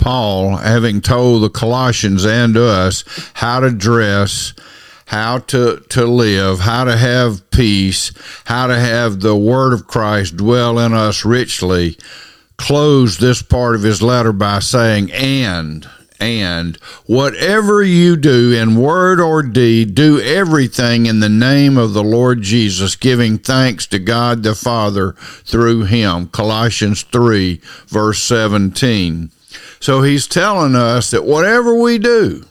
Paul, having told the Colossians and us how to dress, how to, to live, how to have peace, how to have the word of Christ dwell in us richly, closed this part of his letter by saying, and and whatever you do in word or deed, do everything in the name of the Lord Jesus, giving thanks to God the Father through him. Colossians 3, verse 17. So he's telling us that whatever we do,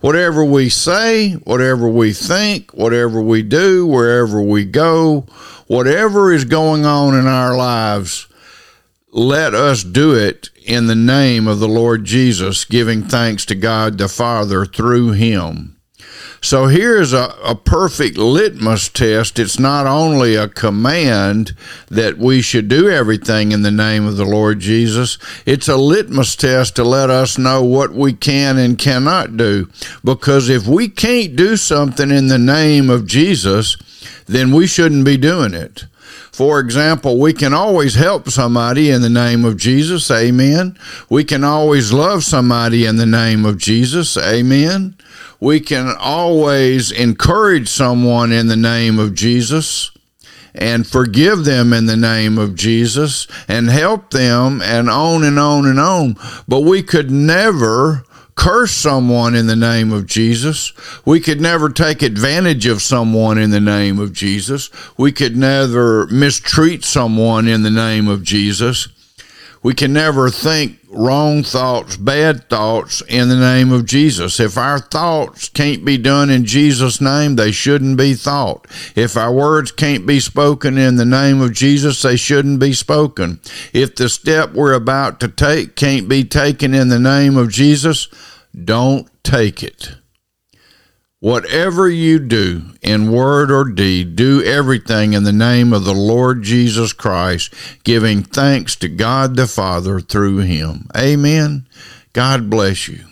whatever we say, whatever we think, whatever we do, wherever we go, whatever is going on in our lives, let us do it in the name of the Lord Jesus, giving thanks to God the Father through him. So here's a, a perfect litmus test. It's not only a command that we should do everything in the name of the Lord Jesus, it's a litmus test to let us know what we can and cannot do. Because if we can't do something in the name of Jesus, then we shouldn't be doing it. For example, we can always help somebody in the name of Jesus. Amen. We can always love somebody in the name of Jesus. Amen. We can always encourage someone in the name of Jesus and forgive them in the name of Jesus and help them and on and on and on. But we could never curse someone in the name of Jesus. We could never take advantage of someone in the name of Jesus. We could never mistreat someone in the name of Jesus. We can never think wrong thoughts, bad thoughts in the name of Jesus. If our thoughts can't be done in Jesus' name, they shouldn't be thought. If our words can't be spoken in the name of Jesus, they shouldn't be spoken. If the step we're about to take can't be taken in the name of Jesus, don't take it. Whatever you do in word or deed, do everything in the name of the Lord Jesus Christ, giving thanks to God the Father through him. Amen. God bless you.